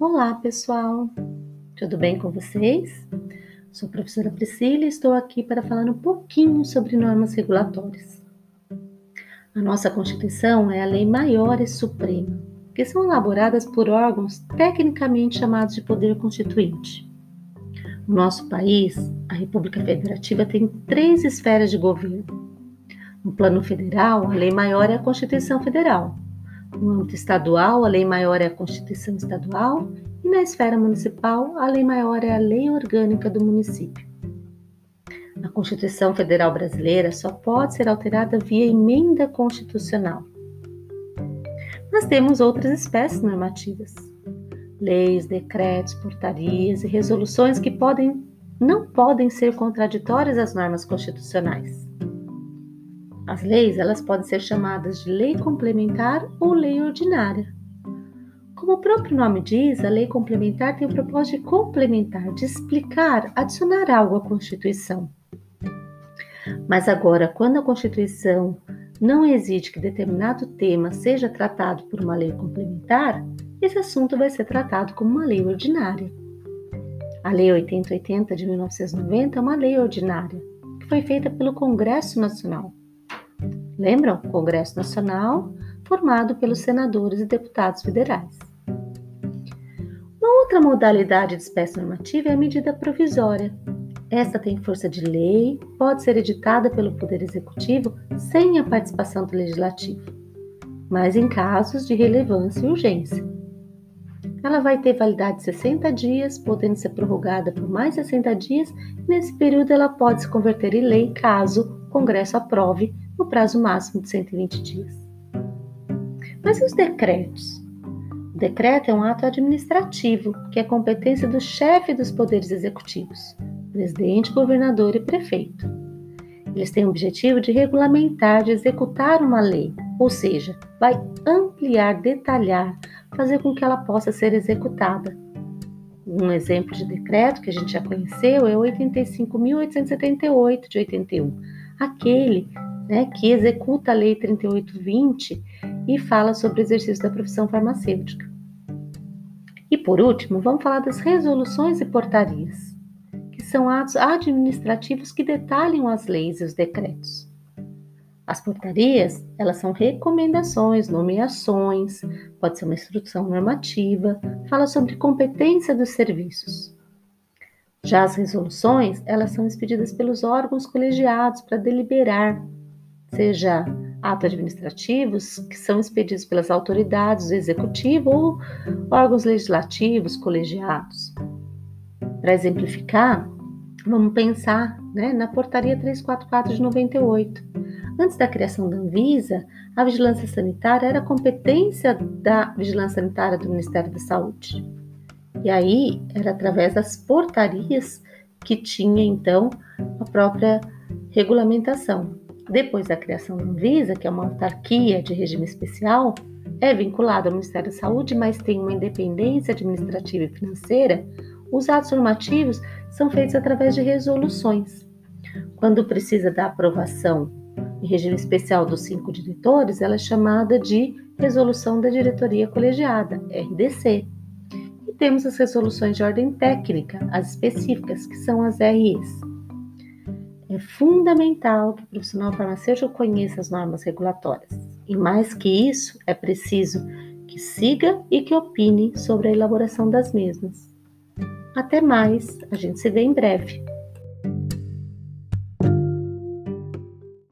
Olá, pessoal! Tudo bem com vocês? Sou a professora Priscila e estou aqui para falar um pouquinho sobre normas regulatórias. A nossa Constituição é a lei maior e suprema, que são elaboradas por órgãos tecnicamente chamados de poder constituinte. No nosso país, a República Federativa tem três esferas de governo. No plano federal, a lei maior é a Constituição Federal, no âmbito estadual, a lei maior é a Constituição Estadual e na esfera municipal, a lei maior é a Lei Orgânica do município. A Constituição Federal Brasileira só pode ser alterada via emenda constitucional. Mas temos outras espécies normativas: leis, decretos, portarias e resoluções que podem, não podem ser contraditórias às normas constitucionais. As leis elas podem ser chamadas de lei complementar ou lei ordinária. Como o próprio nome diz, a lei complementar tem o propósito de complementar, de explicar, adicionar algo à Constituição. Mas agora, quando a Constituição não exige que determinado tema seja tratado por uma lei complementar, esse assunto vai ser tratado como uma lei ordinária. A Lei 8080 de 1990 é uma lei ordinária, que foi feita pelo Congresso Nacional. Lembram? Congresso Nacional, formado pelos senadores e deputados federais. Uma outra modalidade de espécie normativa é a medida provisória. Esta tem força de lei, pode ser editada pelo Poder Executivo sem a participação do Legislativo, mas em casos de relevância e urgência. Ela vai ter validade de 60 dias, podendo ser prorrogada por mais 60 dias, nesse período ela pode se converter em lei caso Congresso aprove no prazo máximo de 120 dias. Mas e os decretos? O decreto é um ato administrativo que é competência do chefe dos poderes executivos, presidente, governador e prefeito. Eles têm o objetivo de regulamentar, de executar uma lei, ou seja, vai ampliar, detalhar, fazer com que ela possa ser executada. Um exemplo de decreto que a gente já conheceu é o 85.878 de 81, aquele né, que executa a Lei 3820 e fala sobre o exercício da profissão farmacêutica. E por último, vamos falar das resoluções e portarias, que são atos administrativos que detalham as leis e os decretos. As portarias, elas são recomendações, nomeações, pode ser uma instrução normativa, fala sobre competência dos serviços. Já as resoluções, elas são expedidas pelos órgãos colegiados para deliberar seja atos administrativos que são expedidos pelas autoridades do executivo ou órgãos legislativos, colegiados. Para exemplificar, vamos pensar né, na Portaria 344 de 98. Antes da criação da Anvisa, a vigilância sanitária era competência da vigilância sanitária do Ministério da Saúde. E aí era através das portarias que tinha então a própria regulamentação depois da criação da Anvisa, que é uma autarquia de regime especial, é vinculado ao Ministério da Saúde, mas tem uma independência administrativa e financeira, os atos normativos são feitos através de resoluções. Quando precisa da aprovação em regime especial dos cinco diretores, ela é chamada de Resolução da Diretoria Colegiada, RDC. Temos as resoluções de ordem técnica, as específicas, que são as REs. É fundamental que o profissional farmacêutico conheça as normas regulatórias. E mais que isso, é preciso que siga e que opine sobre a elaboração das mesmas. Até mais, a gente se vê em breve.